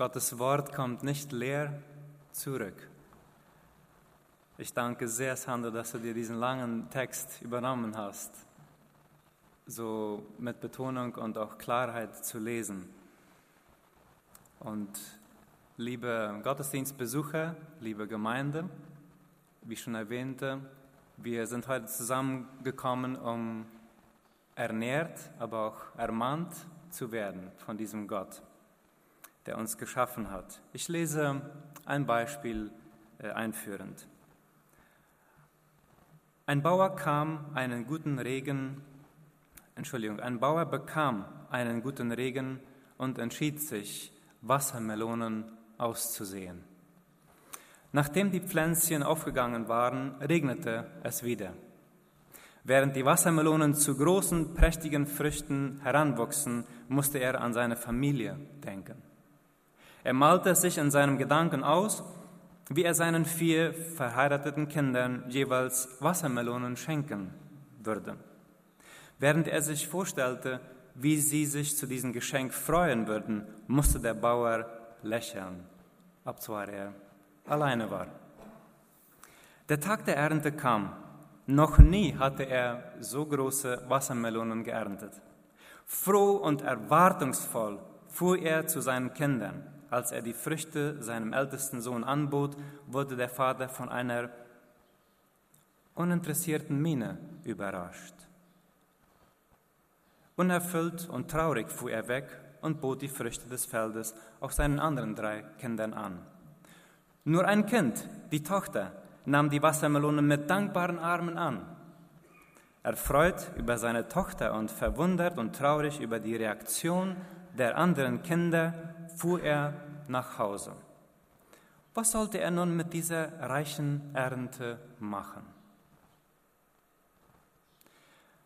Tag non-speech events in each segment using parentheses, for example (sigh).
Gottes Wort kommt nicht leer zurück. Ich danke sehr, Sandra, dass du dir diesen langen Text übernommen hast, so mit Betonung und auch Klarheit zu lesen. Und liebe Gottesdienstbesucher, liebe Gemeinde, wie schon erwähnte, wir sind heute zusammengekommen, um ernährt, aber auch ermahnt zu werden von diesem Gott, der uns geschaffen hat. Ich lese ein Beispiel äh, einführend. Ein Bauer kam einen guten Regen, Entschuldigung, ein Bauer bekam einen guten Regen und entschied sich, Wassermelonen auszusehen. Nachdem die Pflänzchen aufgegangen waren, regnete es wieder. Während die Wassermelonen zu großen, prächtigen Früchten heranwuchsen, musste er an seine Familie denken. Er malte sich in seinem Gedanken aus, wie er seinen vier verheirateten Kindern jeweils Wassermelonen schenken würde. Während er sich vorstellte, wie sie sich zu diesem Geschenk freuen würden, musste der Bauer lächeln, obzwar er alleine war. Der Tag der Ernte kam. Noch nie hatte er so große Wassermelonen geerntet. Froh und erwartungsvoll fuhr er zu seinen Kindern. Als er die Früchte seinem ältesten Sohn anbot, wurde der Vater von einer uninteressierten Miene überrascht. Unerfüllt und traurig fuhr er weg und bot die Früchte des Feldes auch seinen anderen drei Kindern an. Nur ein Kind, die Tochter, nahm die Wassermelone mit dankbaren Armen an. Erfreut über seine Tochter und verwundert und traurig über die Reaktion der anderen Kinder fuhr er nach Hause. Was sollte er nun mit dieser reichen Ernte machen?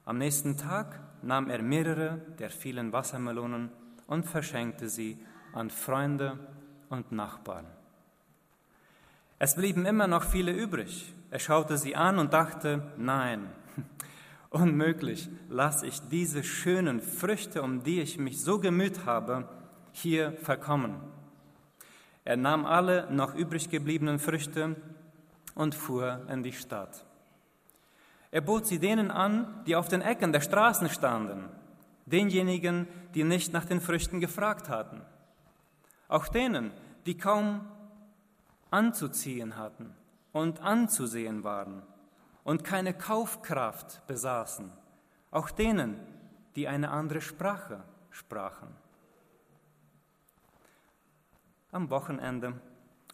Am nächsten Tag nahm er mehrere der vielen Wassermelonen und verschenkte sie an Freunde und Nachbarn. Es blieben immer noch viele übrig. Er schaute sie an und dachte, nein, unmöglich, lasse ich diese schönen Früchte, um die ich mich so gemüht habe, hier verkommen. Er nahm alle noch übrig gebliebenen Früchte und fuhr in die Stadt. Er bot sie denen an, die auf den Ecken der Straßen standen, denjenigen, die nicht nach den Früchten gefragt hatten, auch denen, die kaum anzuziehen hatten und anzusehen waren und keine Kaufkraft besaßen, auch denen, die eine andere Sprache sprachen. Am Wochenende,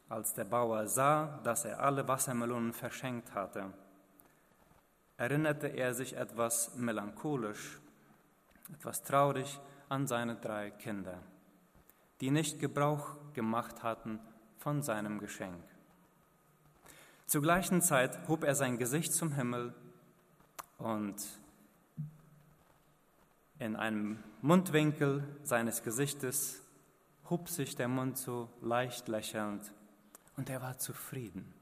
als der Bauer sah, dass er alle Wassermelonen verschenkt hatte, erinnerte er sich etwas melancholisch, etwas traurig an seine drei Kinder, die nicht Gebrauch gemacht hatten von seinem Geschenk. Zur gleichen Zeit hob er sein Gesicht zum Himmel und in einem Mundwinkel seines Gesichtes hob sich der Mund so leicht lächelnd und er war zufrieden.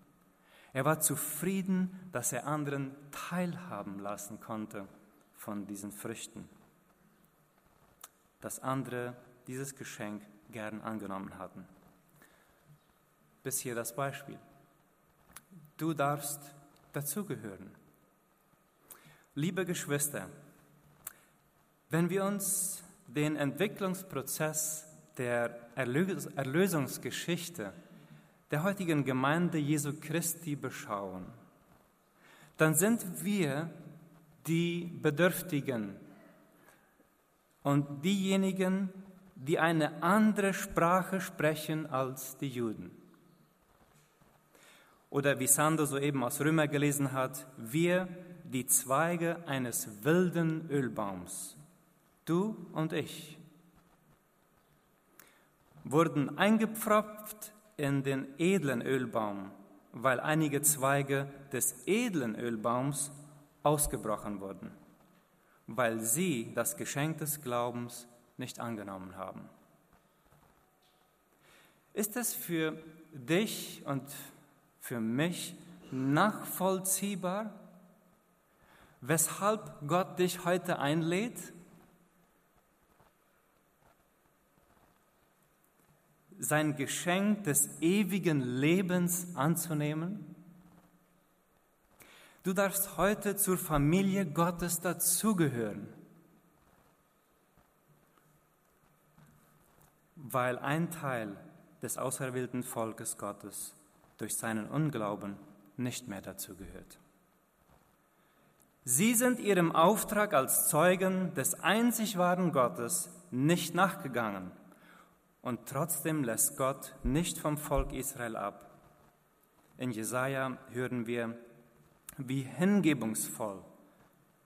Er war zufrieden, dass er anderen teilhaben lassen konnte von diesen Früchten, dass andere dieses Geschenk gern angenommen hatten. Bis hier das Beispiel. Du darfst dazugehören. Liebe Geschwister, wenn wir uns den Entwicklungsprozess der Erlösungsgeschichte der heutigen Gemeinde Jesu Christi beschauen, dann sind wir die Bedürftigen und diejenigen, die eine andere Sprache sprechen als die Juden. Oder wie Sandro soeben aus Römer gelesen hat, wir die Zweige eines wilden Ölbaums, du und ich, wurden eingepfropft in den edlen Ölbaum, weil einige Zweige des edlen Ölbaums ausgebrochen wurden, weil sie das Geschenk des Glaubens nicht angenommen haben. Ist es für dich und für mich nachvollziehbar, weshalb Gott dich heute einlädt? sein Geschenk des ewigen Lebens anzunehmen? Du darfst heute zur Familie Gottes dazugehören, weil ein Teil des auserwählten Volkes Gottes durch seinen Unglauben nicht mehr dazugehört. Sie sind ihrem Auftrag als Zeugen des einzig wahren Gottes nicht nachgegangen. Und trotzdem lässt Gott nicht vom Volk Israel ab. In Jesaja hören wir, wie hingebungsvoll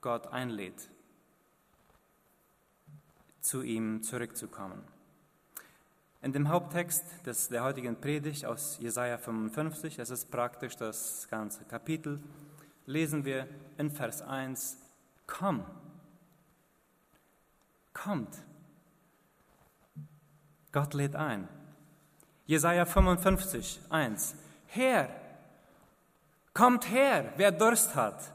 Gott einlädt, zu ihm zurückzukommen. In dem Haupttext des, der heutigen Predigt aus Jesaja 55, es ist praktisch das ganze Kapitel, lesen wir in Vers 1, komm, kommt. Gott lädt ein. Jesaja 55, 1, Herr, kommt her, wer Durst hat.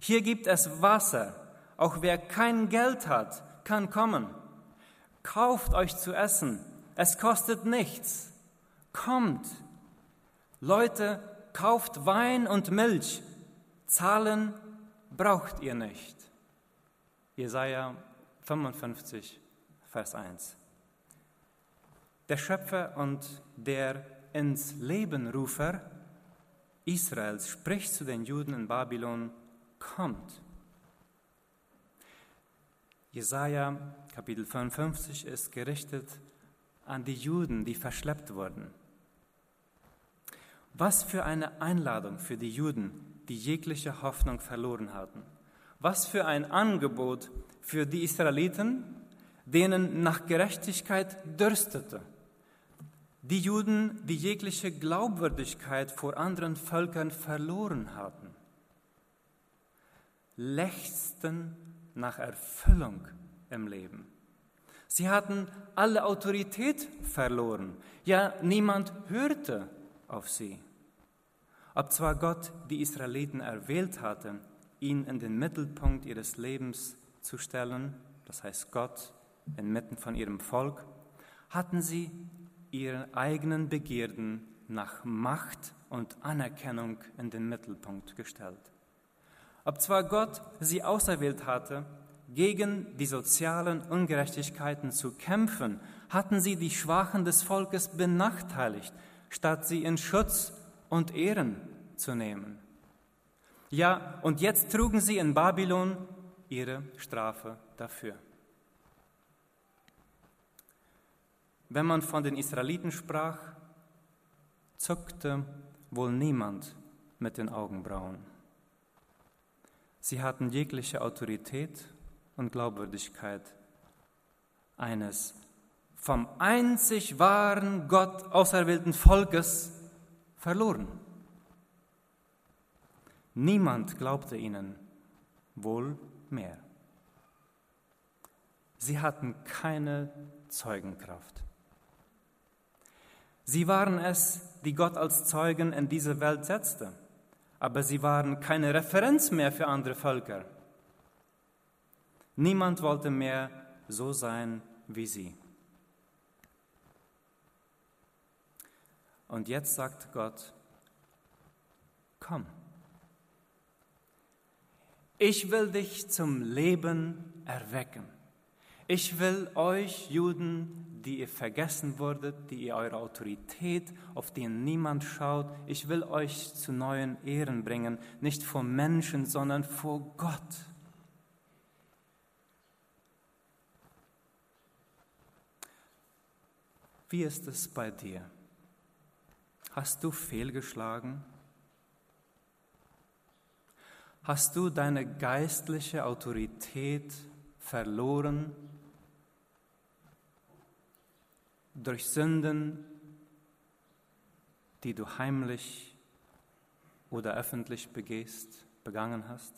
Hier gibt es Wasser, auch wer kein Geld hat, kann kommen. Kauft euch zu essen, es kostet nichts. Kommt. Leute, kauft Wein und Milch. Zahlen braucht ihr nicht. Jesaja 55, Vers 1. Der Schöpfer und der ins Leben Rufer Israels spricht zu den Juden in Babylon: Kommt. Jesaja Kapitel 55 ist gerichtet an die Juden, die verschleppt wurden. Was für eine Einladung für die Juden, die jegliche Hoffnung verloren hatten. Was für ein Angebot für die Israeliten, denen nach Gerechtigkeit dürstete. Die Juden, die jegliche Glaubwürdigkeit vor anderen Völkern verloren hatten, lechzten nach Erfüllung im Leben. Sie hatten alle Autorität verloren. Ja, niemand hörte auf sie. Ob zwar Gott die Israeliten erwählt hatte, ihn in den Mittelpunkt ihres Lebens zu stellen, das heißt Gott inmitten von ihrem Volk, hatten sie ihre eigenen Begierden nach Macht und Anerkennung in den Mittelpunkt gestellt. Ob zwar Gott sie auserwählt hatte, gegen die sozialen Ungerechtigkeiten zu kämpfen, hatten sie die Schwachen des Volkes benachteiligt, statt sie in Schutz und Ehren zu nehmen. Ja, und jetzt trugen sie in Babylon ihre Strafe dafür. Wenn man von den Israeliten sprach, zuckte wohl niemand mit den Augenbrauen. Sie hatten jegliche Autorität und Glaubwürdigkeit eines vom einzig wahren Gott auserwählten Volkes verloren. Niemand glaubte ihnen, wohl mehr. Sie hatten keine Zeugenkraft. Sie waren es, die Gott als Zeugen in diese Welt setzte, aber sie waren keine Referenz mehr für andere Völker. Niemand wollte mehr so sein wie sie. Und jetzt sagt Gott, komm, ich will dich zum Leben erwecken. Ich will euch Juden, die ihr vergessen wurdet, die ihr eure Autorität, auf die niemand schaut, ich will euch zu neuen Ehren bringen, nicht vor Menschen, sondern vor Gott. Wie ist es bei dir? Hast du fehlgeschlagen? Hast du deine geistliche Autorität verloren durch Sünden, die du heimlich oder öffentlich begehst, begangen hast?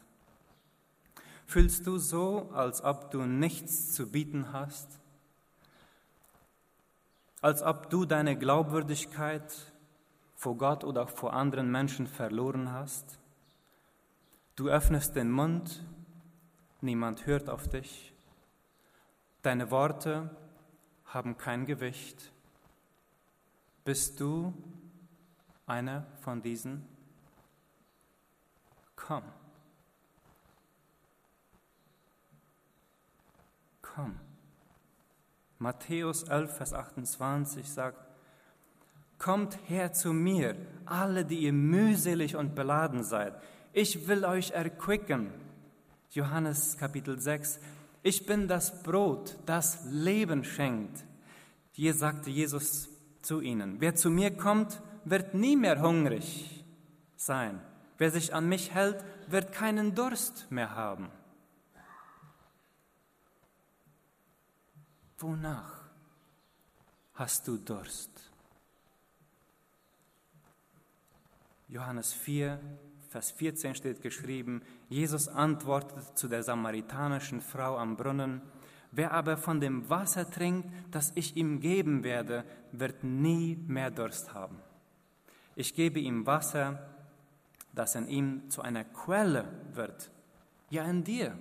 Fühlst du so, als ob du nichts zu bieten hast? Als ob du deine Glaubwürdigkeit vor Gott oder auch vor anderen Menschen verloren hast. Du öffnest den Mund, niemand hört auf dich. Deine Worte haben kein Gewicht Bist du einer von diesen? Komm. Komm. Matthäus 11, Vers 28 sagt, Kommt her zu mir, alle, die ihr mühselig und beladen seid. Ich will euch erquicken. Johannes Kapitel 6. Ich bin das Brot, das Leben schenkt. Hier sagte Jesus zu ihnen, wer zu mir kommt, wird nie mehr hungrig sein. Wer sich an mich hält, wird keinen Durst mehr haben. Wonach hast du Durst? Johannes 4, Vers 14 steht geschrieben, Jesus antwortet zu der samaritanischen Frau am Brunnen, wer aber von dem Wasser trinkt, das ich ihm geben werde, wird nie mehr Durst haben. Ich gebe ihm Wasser, das in ihm zu einer Quelle wird. Ja, in dir.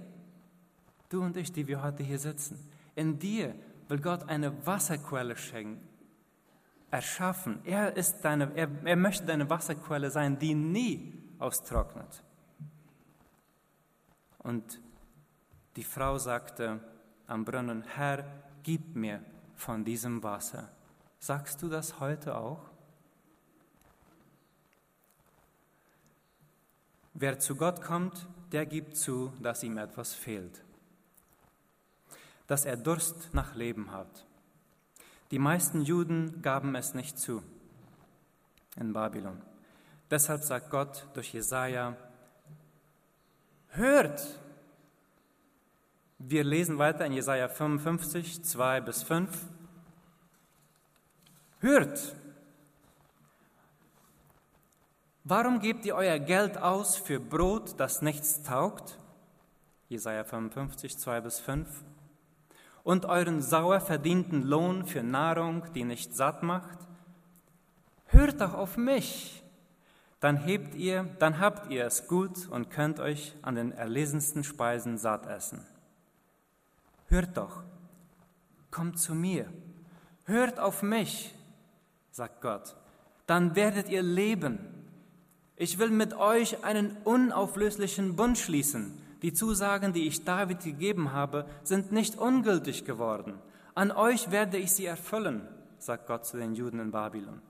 Du und ich, die wir heute hier sitzen. In dir will Gott eine Wasserquelle schenken, erschaffen. Er, ist deine, er, er möchte deine Wasserquelle sein, die nie austrocknet. Und die Frau sagte am Brunnen, Herr, gib mir von diesem Wasser. Sagst du das heute auch? Wer zu Gott kommt, der gibt zu, dass ihm etwas fehlt, dass er Durst nach Leben hat. Die meisten Juden gaben es nicht zu in Babylon. Deshalb sagt Gott durch Jesaja: Hört! Wir lesen weiter in Jesaja 55, 2 bis 5. Hört! Warum gebt ihr euer Geld aus für Brot, das nichts taugt? Jesaja 55, 2 bis 5. Und euren sauer verdienten Lohn für Nahrung, die nicht satt macht? Hört doch auf mich! dann hebt ihr, dann habt ihr es gut und könnt euch an den erlesensten Speisen satt essen. Hört doch, kommt zu mir, hört auf mich, sagt Gott, dann werdet ihr leben. Ich will mit euch einen unauflöslichen Bund schließen. Die Zusagen, die ich David gegeben habe, sind nicht ungültig geworden. An euch werde ich sie erfüllen, sagt Gott zu den Juden in Babylon.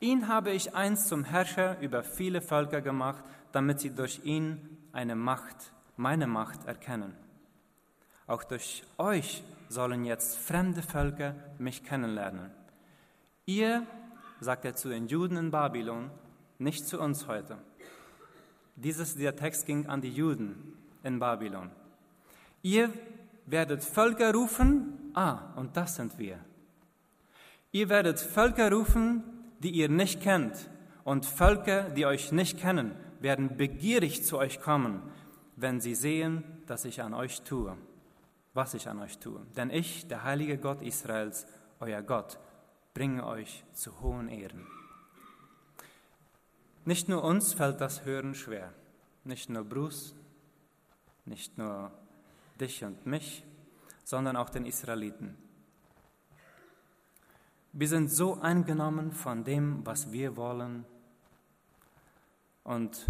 Ihn habe ich einst zum Herrscher über viele Völker gemacht, damit sie durch ihn eine Macht, meine Macht erkennen. Auch durch euch sollen jetzt fremde Völker mich kennenlernen. Ihr, sagt er zu den Juden in Babylon, nicht zu uns heute. Dieses, dieser Text ging an die Juden in Babylon. Ihr werdet Völker rufen, ah, und das sind wir. Ihr werdet Völker rufen, die ihr nicht kennt, und Völker, die euch nicht kennen, werden begierig zu euch kommen, wenn sie sehen, dass ich an euch tue, was ich an euch tue. Denn ich, der heilige Gott Israels, euer Gott, bringe euch zu hohen Ehren. Nicht nur uns fällt das Hören schwer, nicht nur Bruce, nicht nur dich und mich, sondern auch den Israeliten. Wir sind so eingenommen von dem, was wir wollen und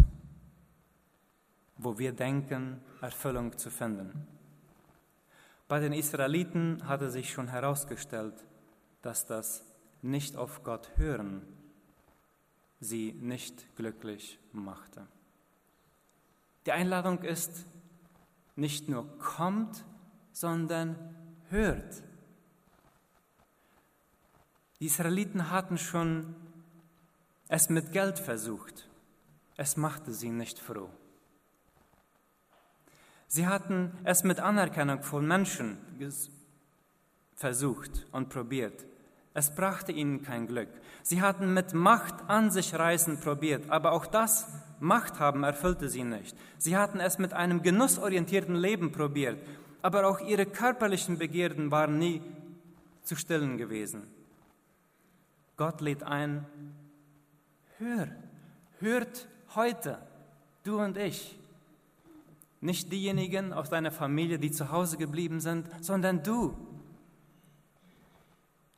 wo wir denken, Erfüllung zu finden. Bei den Israeliten hatte sich schon herausgestellt, dass das nicht auf Gott hören sie nicht glücklich machte. Die Einladung ist nicht nur kommt, sondern hört. Die Israeliten hatten schon es mit Geld versucht. Es machte sie nicht froh. Sie hatten es mit Anerkennung von Menschen versucht und probiert. Es brachte ihnen kein Glück. Sie hatten mit Macht an sich reißen probiert, aber auch das Macht haben erfüllte sie nicht. Sie hatten es mit einem genussorientierten Leben probiert, aber auch ihre körperlichen Begierden waren nie zu stillen gewesen. Gott lädt ein, hör, hört heute, du und ich. Nicht diejenigen aus deiner Familie, die zu Hause geblieben sind, sondern du.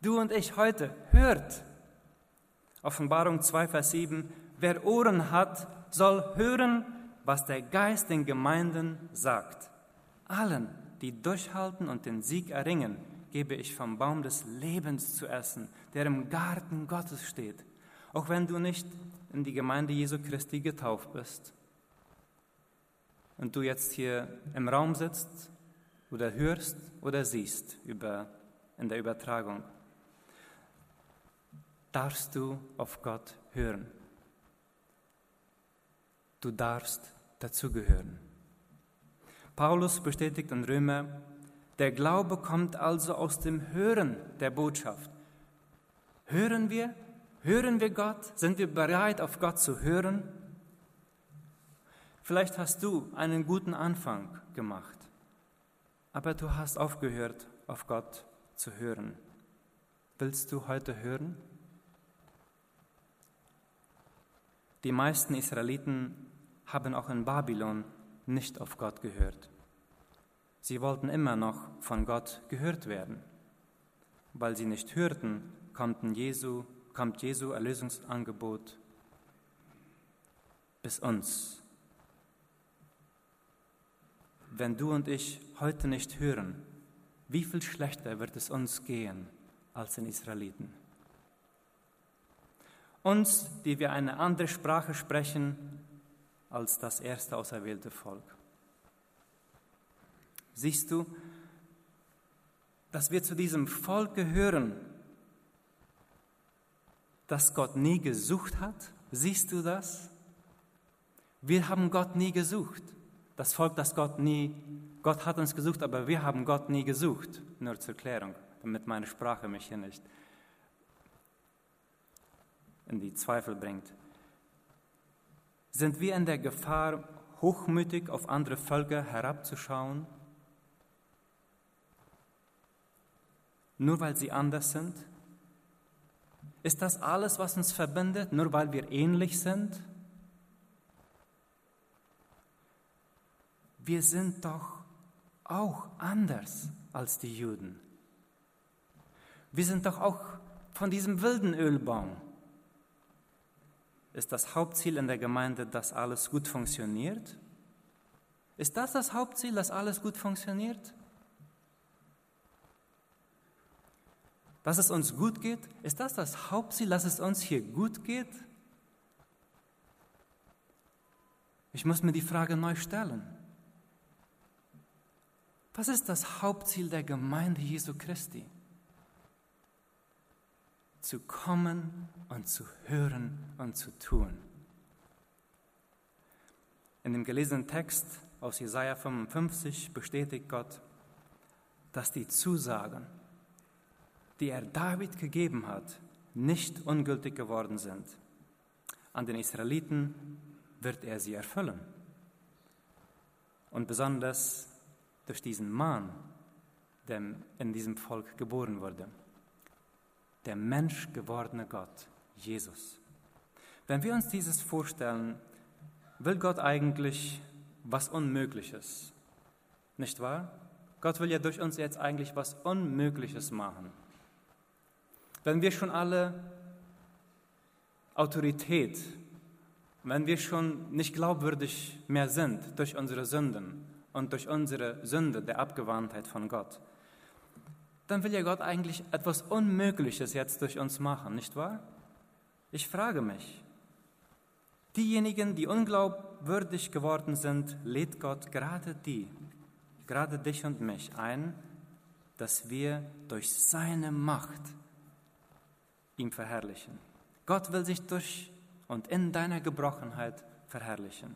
Du und ich heute, hört. Offenbarung 2, Vers 7, wer Ohren hat, soll hören, was der Geist den Gemeinden sagt. Allen, die durchhalten und den Sieg erringen, gebe ich vom Baum des Lebens zu essen, der im Garten Gottes steht. Auch wenn du nicht in die Gemeinde Jesu Christi getauft bist und du jetzt hier im Raum sitzt oder hörst oder siehst über, in der Übertragung, darfst du auf Gott hören. Du darfst dazugehören. Paulus bestätigt in Römer, der Glaube kommt also aus dem Hören der Botschaft. Hören wir? Hören wir Gott? Sind wir bereit, auf Gott zu hören? Vielleicht hast du einen guten Anfang gemacht, aber du hast aufgehört, auf Gott zu hören. Willst du heute hören? Die meisten Israeliten haben auch in Babylon nicht auf Gott gehört. Sie wollten immer noch von Gott gehört werden. Weil sie nicht hörten, kommt Jesu, kommt Jesu Erlösungsangebot bis uns. Wenn du und ich heute nicht hören, wie viel schlechter wird es uns gehen als den Israeliten? Uns, die wir eine andere Sprache sprechen als das erste auserwählte Volk. Siehst du, dass wir zu diesem Volk gehören, das Gott nie gesucht hat? Siehst du das? Wir haben Gott nie gesucht. Das Volk, das Gott nie, Gott hat uns gesucht, aber wir haben Gott nie gesucht. Nur zur Klärung, damit meine Sprache mich hier nicht in die Zweifel bringt. Sind wir in der Gefahr, hochmütig auf andere Völker herabzuschauen, nur weil sie anders sind? Ist das alles, was uns verbindet, nur weil wir ähnlich sind? Wir sind doch auch anders als die Juden. Wir sind doch auch von diesem wilden Ölbaum ist das Hauptziel in der Gemeinde, dass alles gut funktioniert? Ist das das Hauptziel, dass alles gut funktioniert? Dass es uns gut geht? Ist das das Hauptziel, dass es uns hier gut geht? Ich muss mir die Frage neu stellen. Was ist das Hauptziel der Gemeinde Jesu Christi? Zu kommen und zu hören und zu tun. In dem gelesenen Text aus Jesaja 55 bestätigt Gott, dass die Zusagen, die er David gegeben hat, nicht ungültig geworden sind. An den Israeliten wird er sie erfüllen. Und besonders durch diesen Mann, der in diesem Volk geboren wurde der Mensch gewordene Gott, Jesus. Wenn wir uns dieses vorstellen, will Gott eigentlich was Unmögliches, nicht wahr? Gott will ja durch uns jetzt eigentlich was Unmögliches machen. Wenn wir schon alle Autorität, wenn wir schon nicht glaubwürdig mehr sind durch unsere Sünden und durch unsere Sünde der Abgewandtheit von Gott, dann will ja Gott eigentlich etwas Unmögliches jetzt durch uns machen, nicht wahr? Ich frage mich, diejenigen, die unglaubwürdig geworden sind, lädt Gott gerade die, gerade dich und mich ein, dass wir durch seine Macht ihm verherrlichen. Gott will sich durch und in deiner Gebrochenheit verherrlichen,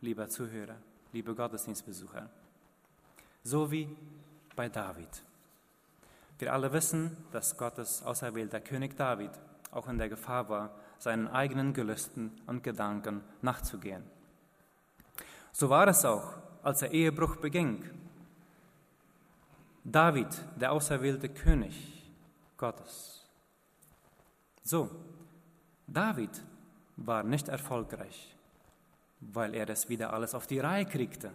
lieber Zuhörer, liebe Gottesdienstbesucher, so wie bei David. Wir alle wissen, dass Gottes auserwählter König David auch in der Gefahr war, seinen eigenen Gelüsten und Gedanken nachzugehen. So war es auch, als der Ehebruch beging. David, der auserwählte König Gottes. So, David war nicht erfolgreich, weil er das wieder alles auf die Reihe kriegte,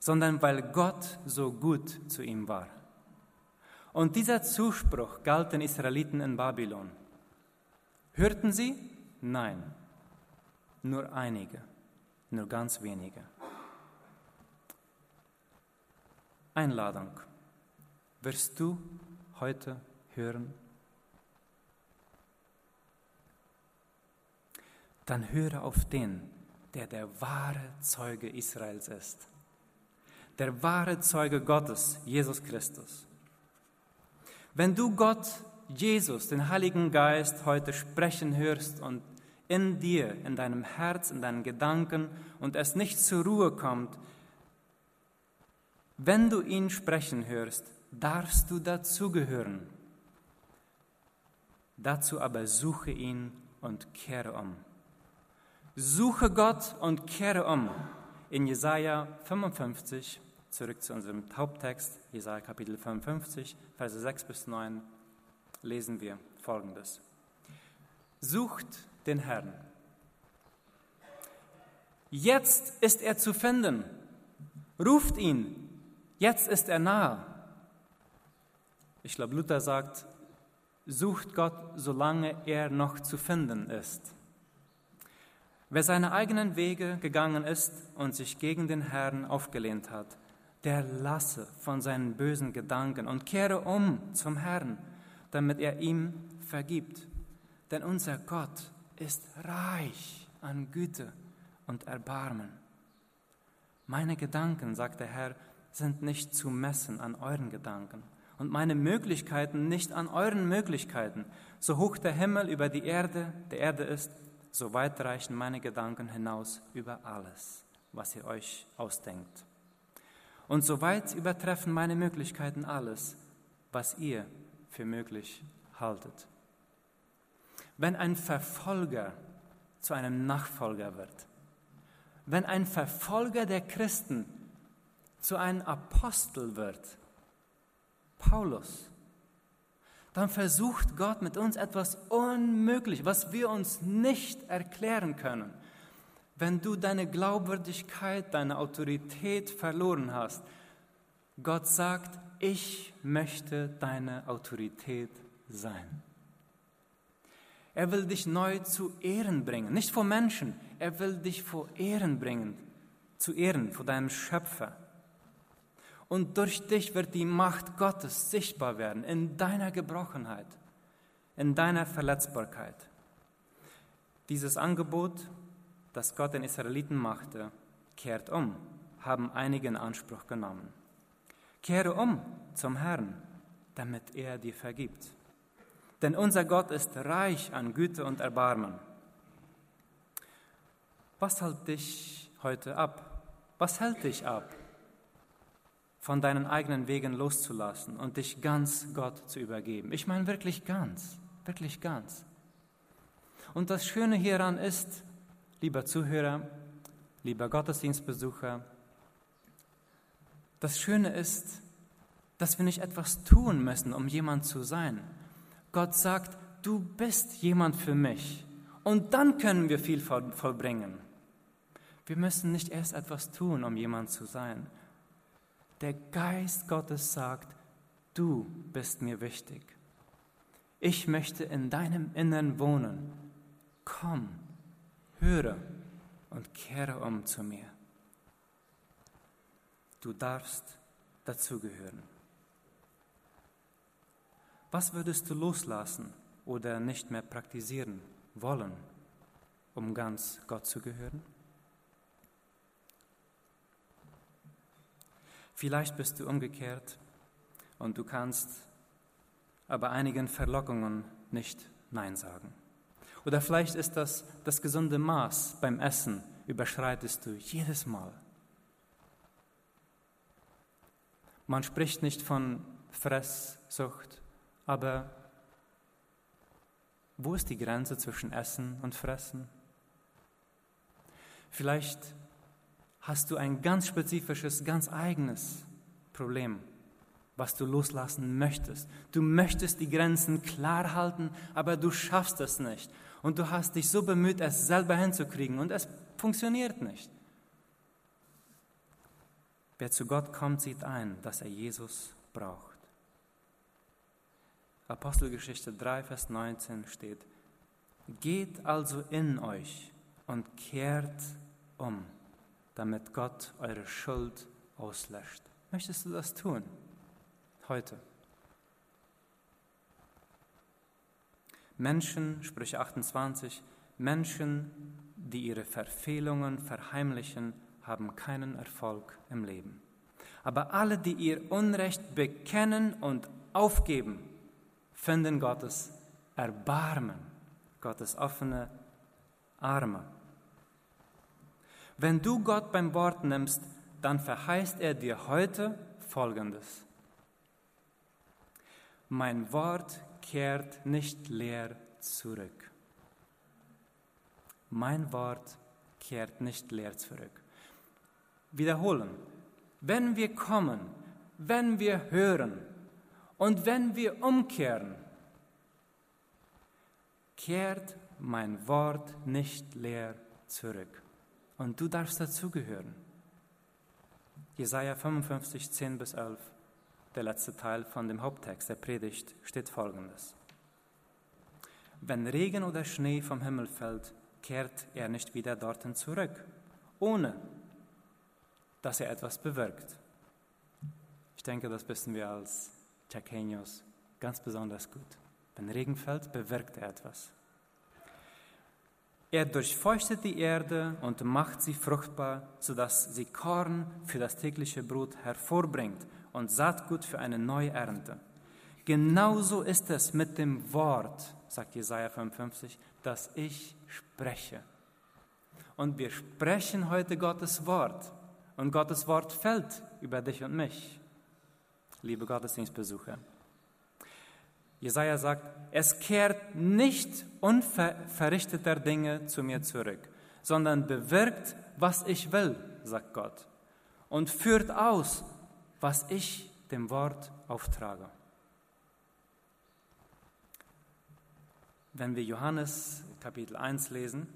sondern weil Gott so gut zu ihm war. Und dieser Zuspruch galt den Israeliten in Babylon. Hörten sie? Nein, nur einige, nur ganz wenige. Einladung. Wirst du heute hören? Dann höre auf den, der der wahre Zeuge Israels ist. Der wahre Zeuge Gottes, Jesus Christus. Wenn du Gott, Jesus, den Heiligen Geist heute sprechen hörst und in dir, in deinem Herz, in deinen Gedanken und es nicht zur Ruhe kommt, wenn du ihn sprechen hörst, darfst du dazugehören. Dazu aber suche ihn und kehre um. Suche Gott und kehre um. In Jesaja 55, zurück zu unserem Haupttext, Jesaja Kapitel 55, Verse 6 bis 9, lesen wir folgendes: Sucht den Herrn. Jetzt ist er zu finden. Ruft ihn, Jetzt ist er nahe. Ich glaube, Luther sagt, sucht Gott, solange er noch zu finden ist. Wer seine eigenen Wege gegangen ist und sich gegen den Herrn aufgelehnt hat, der lasse von seinen bösen Gedanken und kehre um zum Herrn, damit er ihm vergibt. Denn unser Gott ist reich an Güte und Erbarmen. Meine Gedanken, sagt der Herr, sind nicht zu messen an euren Gedanken und meine Möglichkeiten nicht an euren Möglichkeiten. So hoch der Himmel über die Erde, der Erde ist, so weit reichen meine Gedanken hinaus über alles, was ihr euch ausdenkt. Und so weit übertreffen meine Möglichkeiten alles, was ihr für möglich haltet. Wenn ein Verfolger zu einem Nachfolger wird, wenn ein Verfolger der Christen zu einem Apostel wird, Paulus, dann versucht Gott mit uns etwas Unmögliches, was wir uns nicht erklären können. Wenn du deine Glaubwürdigkeit, deine Autorität verloren hast, Gott sagt, ich möchte deine Autorität sein. Er will dich neu zu Ehren bringen, nicht vor Menschen, er will dich vor Ehren bringen, zu Ehren vor deinem Schöpfer. Und durch dich wird die Macht Gottes sichtbar werden in deiner Gebrochenheit, in deiner Verletzbarkeit. Dieses Angebot, das Gott den Israeliten machte, kehrt um, haben einige in Anspruch genommen. Kehre um zum Herrn, damit er dir vergibt. Denn unser Gott ist reich an Güte und Erbarmen. Was hält dich heute ab? Was hält dich ab? von deinen eigenen Wegen loszulassen und dich ganz Gott zu übergeben. Ich meine wirklich ganz, wirklich ganz. Und das Schöne hieran ist, lieber Zuhörer, lieber Gottesdienstbesucher, das Schöne ist, dass wir nicht etwas tun müssen, um jemand zu sein. Gott sagt, du bist jemand für mich. Und dann können wir viel vollbringen. Wir müssen nicht erst etwas tun, um jemand zu sein. Der Geist Gottes sagt, du bist mir wichtig. Ich möchte in deinem Innern wohnen. Komm, höre und kehre um zu mir. Du darfst dazugehören. Was würdest du loslassen oder nicht mehr praktizieren wollen, um ganz Gott zu gehören? Vielleicht bist du umgekehrt und du kannst aber einigen Verlockungen nicht Nein sagen. Oder vielleicht ist das das gesunde Maß beim Essen, überschreitest du jedes Mal. Man spricht nicht von Fresssucht, aber wo ist die Grenze zwischen Essen und Fressen? Vielleicht hast du ein ganz spezifisches, ganz eigenes Problem, was du loslassen möchtest. Du möchtest die Grenzen klar halten, aber du schaffst es nicht. Und du hast dich so bemüht, es selber hinzukriegen und es funktioniert nicht. Wer zu Gott kommt, sieht ein, dass er Jesus braucht. Apostelgeschichte 3, Vers 19 steht, Geht also in euch und kehrt um, damit Gott eure Schuld auslöscht. Möchtest du das tun? Heute. Menschen, Sprüche 28, Menschen, die ihre Verfehlungen verheimlichen, haben keinen Erfolg im Leben. Aber alle, die ihr Unrecht bekennen und aufgeben, finden Gottes Erbarmen, Gottes offene Arme. Wenn du Gott beim Wort nimmst, dann verheißt er dir heute Folgendes. Mein Wort kehrt nicht leer zurück. Mein Wort kehrt nicht leer zurück. Wiederholen. Wenn wir kommen, wenn wir hören und wenn wir umkehren, kehrt mein Wort nicht leer zurück. Und du darfst dazugehören. Jesaja 55, 10 bis 11, der letzte Teil von dem Haupttext der Predigt, steht folgendes: Wenn Regen oder Schnee vom Himmel fällt, kehrt er nicht wieder dorthin zurück, ohne dass er etwas bewirkt. Ich denke, das wissen wir als Chaqueños ganz besonders gut. Wenn Regen fällt, bewirkt er etwas. Er durchfeuchtet die Erde und macht sie fruchtbar, sodass sie Korn für das tägliche Brot hervorbringt und Saatgut für eine neue Ernte. Genauso ist es mit dem Wort, sagt Jesaja 55, das ich spreche. Und wir sprechen heute Gottes Wort. Und Gottes Wort fällt über dich und mich, liebe Gottesdienstbesucher. Jesaja sagt, es kehrt nicht unverrichteter Dinge zu mir zurück, sondern bewirkt, was ich will, sagt Gott, und führt aus, was ich dem Wort auftrage. Wenn wir Johannes Kapitel 1 lesen,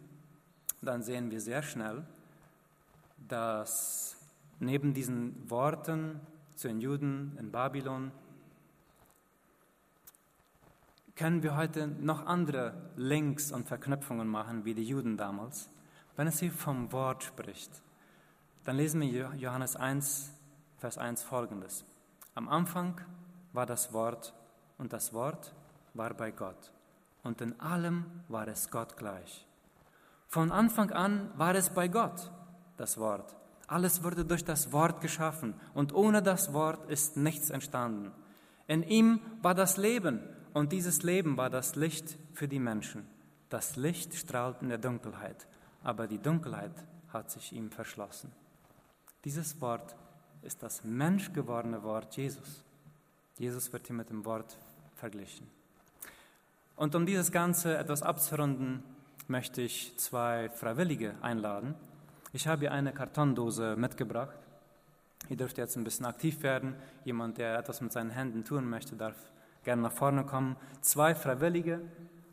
dann sehen wir sehr schnell, dass neben diesen Worten zu den Juden in Babylon können wir heute noch andere Links und Verknüpfungen machen, wie die Juden damals. Wenn es hier vom Wort spricht, dann lesen wir Johannes 1, Vers 1 folgendes. Am Anfang war das Wort und das Wort war bei Gott und in allem war es Gott gleich. Von Anfang an war es bei Gott, das Wort. Alles wurde durch das Wort geschaffen und ohne das Wort ist nichts entstanden. In ihm war das Leben und dieses Leben war das Licht für die Menschen. Das Licht strahlt in der Dunkelheit, aber die Dunkelheit hat sich ihm verschlossen. Dieses Wort ist das menschgewordene Wort Jesus. Jesus wird hier mit dem Wort verglichen. Und um dieses Ganze etwas abzurunden, möchte ich zwei Freiwillige einladen. Ich habe hier eine Kartondose mitgebracht. Ihr dürft jetzt ein bisschen aktiv werden. Jemand, der etwas mit seinen Händen tun möchte, darf gerne nach vorne kommen. Zwei Freiwillige,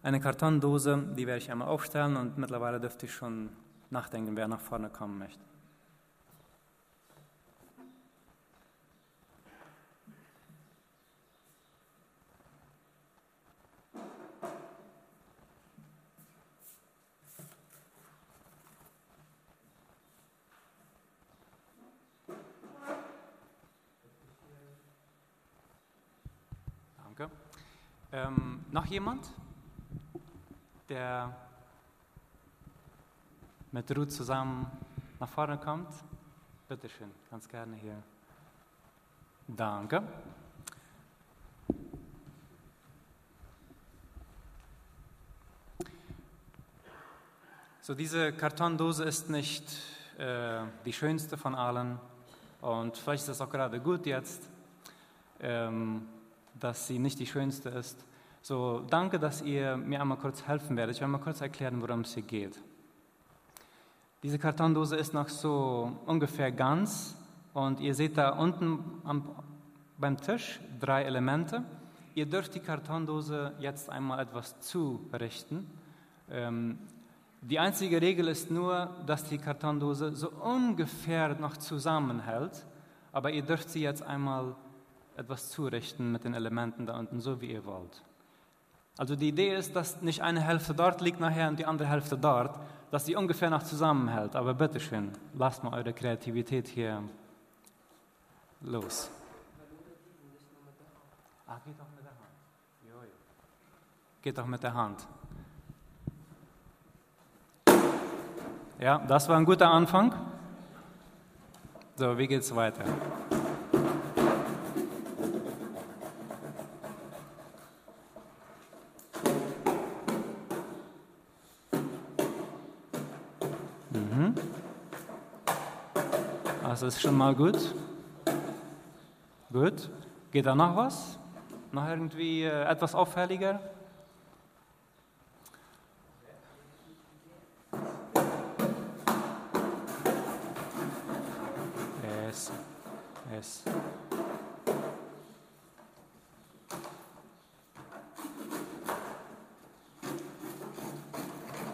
eine Kartondose, die werde ich einmal aufstellen und mittlerweile dürfte ich schon nachdenken, wer nach vorne kommen möchte. Ähm, noch jemand, der mit Ruth zusammen nach vorne kommt? Bitte schön, ganz gerne hier. Danke. So, diese Kartondose ist nicht äh, die schönste von allen und vielleicht ist es auch gerade gut jetzt. Ähm, dass sie nicht die schönste ist. So, danke, dass ihr mir einmal kurz helfen werdet. Ich werde mal kurz erklären, worum es hier geht. Diese Kartondose ist noch so ungefähr ganz und ihr seht da unten am, beim Tisch drei Elemente. Ihr dürft die Kartondose jetzt einmal etwas zurichten. Ähm, die einzige Regel ist nur, dass die Kartondose so ungefähr noch zusammenhält, aber ihr dürft sie jetzt einmal etwas zurichten mit den Elementen da unten, so wie ihr wollt. Also die Idee ist, dass nicht eine Hälfte dort liegt nachher und die andere Hälfte dort, dass sie ungefähr noch zusammenhält. Aber bitteschön, lasst mal eure Kreativität hier los. Ah, geht doch mit der Hand. Jo, jo. Geht doch mit der Hand. Ja, das war ein guter Anfang. So, wie geht's weiter? Das ist schon mal gut. Gut. Geht da noch was? Noch irgendwie äh, etwas auffälliger? Yes. Yes.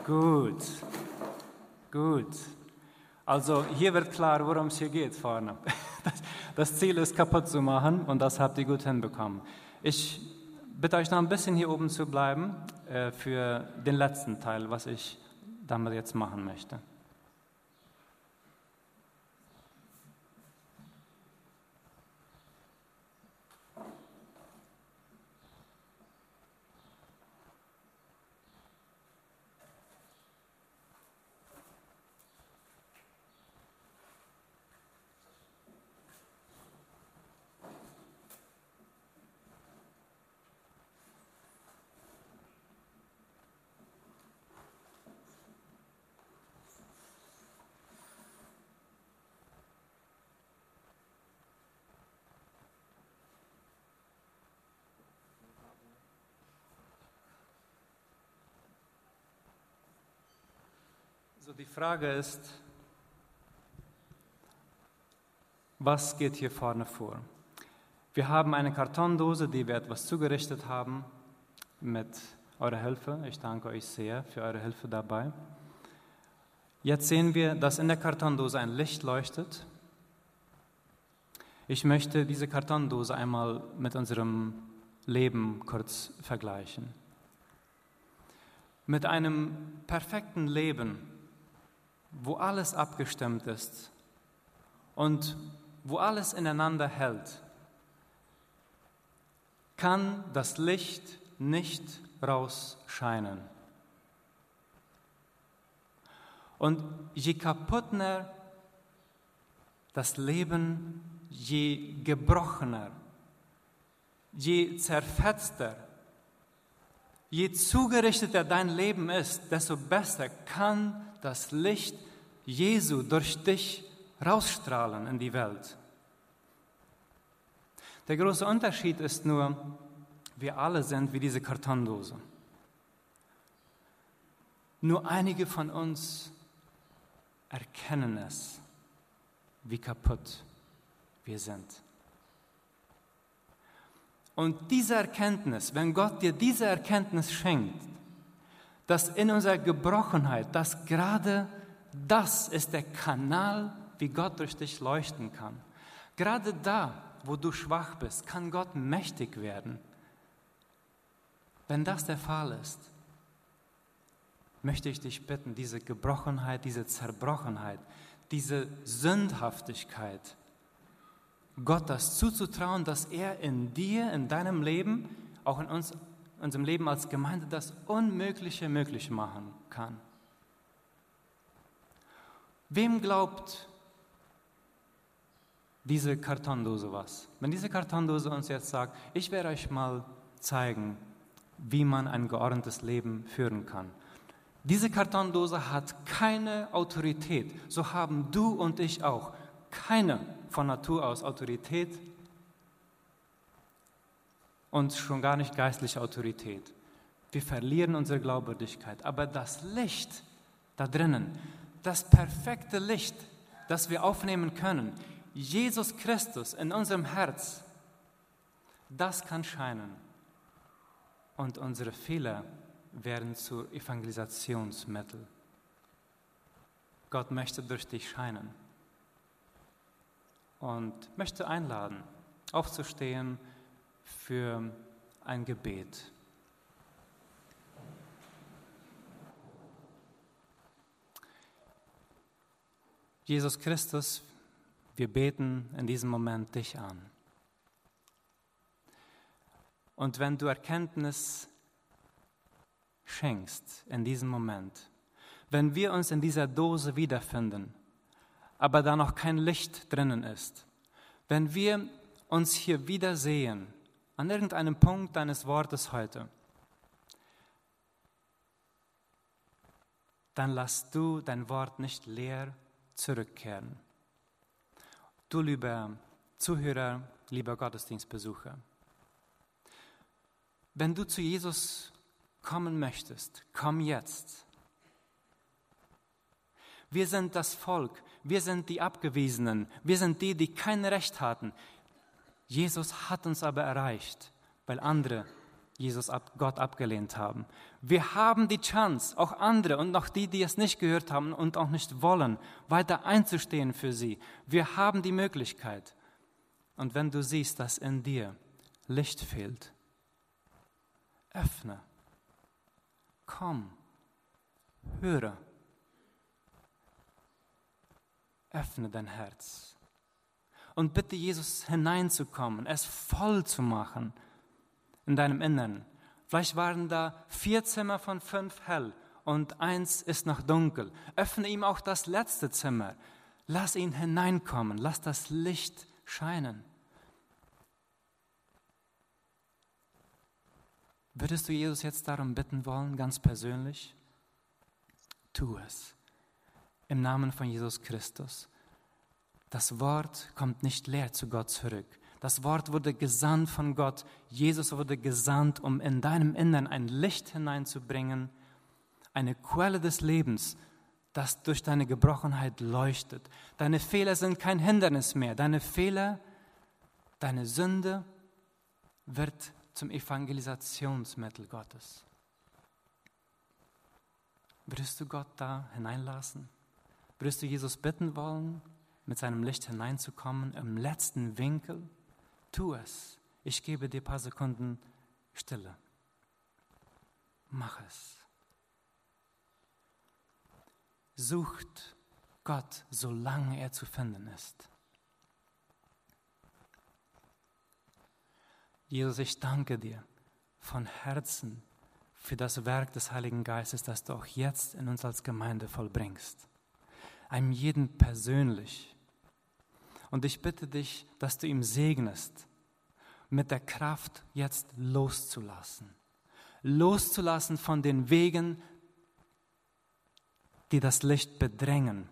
Gut. Gut. Also hier wird klar, worum es hier geht vorne. (laughs) Das Ziel ist kaputt zu machen und das habt ihr gut hinbekommen. Ich bitte euch noch ein bisschen hier oben zu bleiben äh, für den letzten Teil, was ich damit jetzt machen möchte. So, die Frage ist, was geht hier vorne vor? Wir haben eine Kartondose, die wir etwas zugerichtet haben mit eurer Hilfe. Ich danke euch sehr für eure Hilfe dabei. Jetzt sehen wir, dass in der Kartondose ein Licht leuchtet. Ich möchte diese Kartondose einmal mit unserem Leben kurz vergleichen. Mit einem perfekten Leben wo alles abgestimmt ist und wo alles ineinander hält, kann das Licht nicht rausscheinen. Und je kaputter das Leben, je gebrochener, je zerfetzter, je zugerichteter dein Leben ist, desto besser kann das Licht Jesu durch dich rausstrahlen in die Welt. Der große Unterschied ist nur, wir alle sind wie diese Kartondose. Nur einige von uns erkennen es, wie kaputt wir sind. Und diese Erkenntnis, wenn Gott dir diese Erkenntnis schenkt, dass in unserer Gebrochenheit, dass gerade das ist der Kanal, wie Gott durch dich leuchten kann. Gerade da, wo du schwach bist, kann Gott mächtig werden. Wenn das der Fall ist, möchte ich dich bitten, diese Gebrochenheit, diese Zerbrochenheit, diese Sündhaftigkeit, Gott das zuzutrauen, dass er in dir, in deinem Leben, auch in uns unserem Leben als Gemeinde das Unmögliche möglich machen kann. Wem glaubt diese Kartondose was? Wenn diese Kartondose uns jetzt sagt, ich werde euch mal zeigen, wie man ein geordnetes Leben führen kann. Diese Kartondose hat keine Autorität. So haben du und ich auch keine von Natur aus Autorität und schon gar nicht geistliche Autorität. Wir verlieren unsere Glaubwürdigkeit. Aber das Licht da drinnen, das perfekte Licht, das wir aufnehmen können, Jesus Christus in unserem Herz, das kann scheinen. Und unsere Fehler werden zu Evangelisationsmittel. Gott möchte durch dich scheinen und möchte einladen, aufzustehen, für ein Gebet. Jesus Christus, wir beten in diesem Moment dich an. Und wenn du Erkenntnis schenkst in diesem Moment, wenn wir uns in dieser Dose wiederfinden, aber da noch kein Licht drinnen ist, wenn wir uns hier wiedersehen, an irgendeinem Punkt deines Wortes heute, dann lass du dein Wort nicht leer zurückkehren. Du, lieber Zuhörer, lieber Gottesdienstbesucher, wenn du zu Jesus kommen möchtest, komm jetzt. Wir sind das Volk, wir sind die Abgewiesenen, wir sind die, die kein Recht hatten. Jesus hat uns aber erreicht, weil andere Jesus ab, Gott abgelehnt haben. Wir haben die Chance, auch andere und noch die, die es nicht gehört haben und auch nicht wollen, weiter einzustehen für sie. Wir haben die Möglichkeit. Und wenn du siehst, dass in dir Licht fehlt, öffne, komm, höre, öffne dein Herz und bitte Jesus hineinzukommen, es voll zu machen in deinem Innern. Vielleicht waren da vier Zimmer von fünf hell und eins ist noch dunkel. Öffne ihm auch das letzte Zimmer. Lass ihn hineinkommen. Lass das Licht scheinen. Würdest du Jesus jetzt darum bitten wollen, ganz persönlich? Tu es. Im Namen von Jesus Christus. Das Wort kommt nicht leer zu Gott zurück. Das Wort wurde gesandt von Gott. Jesus wurde gesandt, um in deinem Innern ein Licht hineinzubringen, eine Quelle des Lebens, das durch deine Gebrochenheit leuchtet. Deine Fehler sind kein Hindernis mehr. Deine Fehler, deine Sünde wird zum Evangelisationsmittel Gottes. Würdest du Gott da hineinlassen? Würdest du Jesus bitten wollen, mit seinem Licht hineinzukommen im letzten Winkel? Tu es. Ich gebe dir ein paar Sekunden Stille. Mach es. Sucht Gott, solange er zu finden ist. Jesus, ich danke dir von Herzen für das Werk des Heiligen Geistes, das du auch jetzt in uns als Gemeinde vollbringst. Einem jeden persönlich. Und ich bitte dich, dass du ihm segnest, mit der Kraft jetzt loszulassen. Loszulassen von den Wegen, die das Licht bedrängen.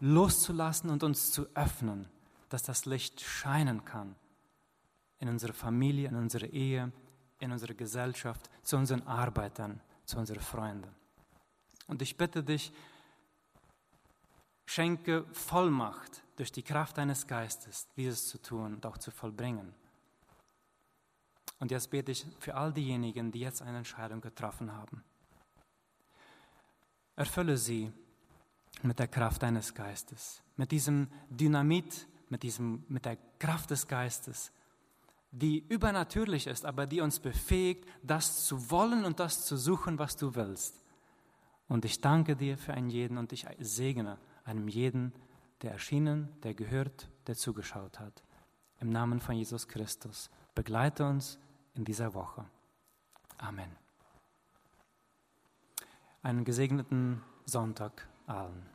Loszulassen und uns zu öffnen, dass das Licht scheinen kann in unserer Familie, in unserer Ehe, in unserer Gesellschaft, zu unseren Arbeitern, zu unseren Freunden. Und ich bitte dich, schenke Vollmacht durch die Kraft deines Geistes, dieses zu tun und auch zu vollbringen. Und jetzt bete ich für all diejenigen, die jetzt eine Entscheidung getroffen haben. Erfülle sie mit der Kraft deines Geistes, mit diesem Dynamit, mit, diesem, mit der Kraft des Geistes, die übernatürlich ist, aber die uns befähigt, das zu wollen und das zu suchen, was du willst. Und ich danke dir für einen jeden und ich segne einem jeden, der erschienen, der gehört, der zugeschaut hat. Im Namen von Jesus Christus. Begleite uns in dieser Woche. Amen. Einen gesegneten Sonntag allen.